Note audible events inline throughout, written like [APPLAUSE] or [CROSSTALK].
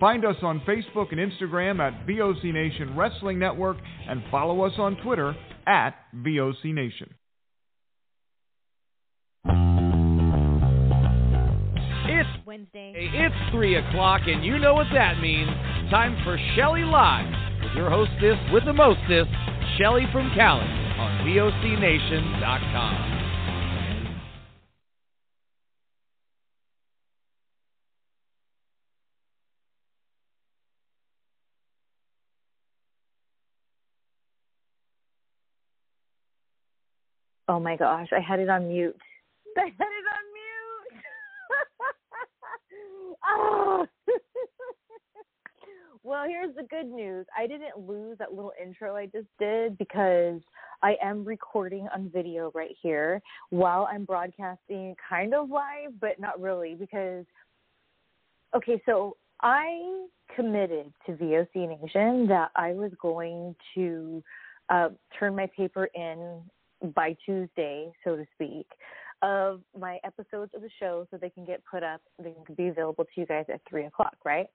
Find us on Facebook and Instagram at VOC Nation Wrestling Network and follow us on Twitter at VOC Nation. It's Wednesday. It's 3 o'clock, and you know what that means. Time for Shelly Live with your hostess with the mostest, Shelly from Cali on VOCNation.com. Oh my gosh, I had it on mute. [LAUGHS] I had it on mute. oh. [LAUGHS] [LAUGHS] well, here's the good news. I didn't lose that little intro I just did because I am recording on video right here while I'm broadcasting kind of live, but not really because okay, so I committed to VOC Nation that I was going to uh, turn my paper in by Tuesday, so to speak, of my episodes of the show so they can get put up, they can be available to you guys at three o'clock, right?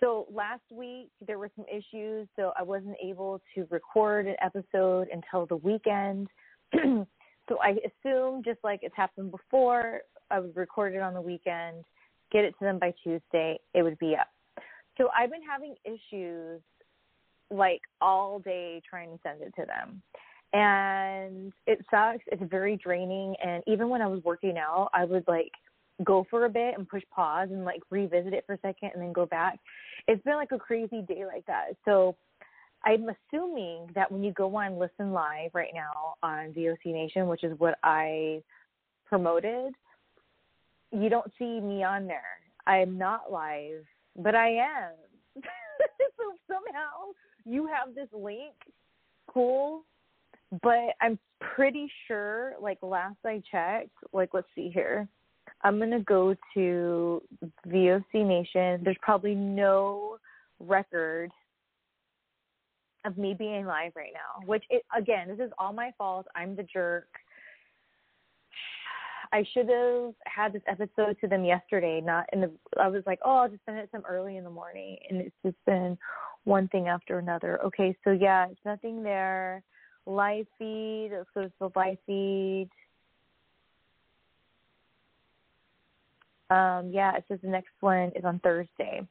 So last week there were some issues, so I wasn't able to record an episode until the weekend. [CLEARS THROAT] so I assume, just like it's happened before, I would record it on the weekend, get it to them by Tuesday, it would be up. So I've been having issues like all day trying to send it to them and it sucks. It's very draining. And even when I was working out, I would like go for a bit and push pause and like revisit it for a second and then go back. It's been like a crazy day like that. So I'm assuming that when you go on Listen Live right now on VOC Nation, which is what I promoted, you don't see me on there. I am not live, but I am. [LAUGHS] so somehow you have this link. Cool but I'm pretty sure, like last I checked, like let's see here. I'm gonna go to VOC Nation. There's probably no record of me being live right now. Which it, again, this is all my fault. I'm the jerk. I should have had this episode to them yesterday, not in the I was like, Oh, I'll just send it to them early in the morning and it's just been one thing after another. Okay, so yeah, it's nothing there live feed. Let's to live feed. Um, yeah, it says the next one is on Thursday.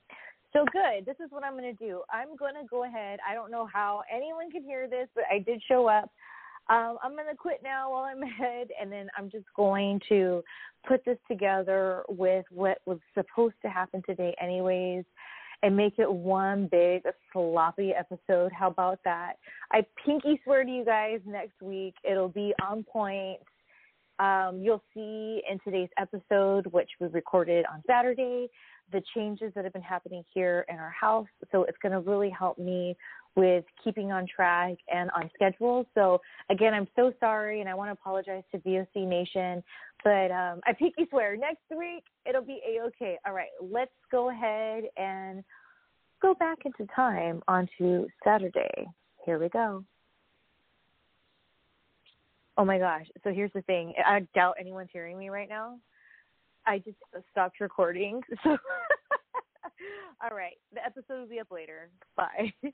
So good. This is what I'm going to do. I'm going to go ahead. I don't know how anyone can hear this, but I did show up. Um, I'm going to quit now while I'm [LAUGHS] ahead, and then I'm just going to put this together with what was supposed to happen today, anyways and make it one big sloppy episode. How about that? I pinky swear to you guys next week it'll be on point. Um, you'll see in today's episode, which we recorded on Saturday, the changes that have been happening here in our house. So it's going to really help me with keeping on track and on schedule. So again, I'm so sorry, and I want to apologize to VOC Nation. But um, I pinky swear next week it'll be a okay. All right, let's go ahead and go back into time onto Saturday. Here we go. Oh my gosh. So here's the thing. I doubt anyone's hearing me right now. I just stopped recording. [LAUGHS] So All right. The episode will be up later. Bye. [LAUGHS]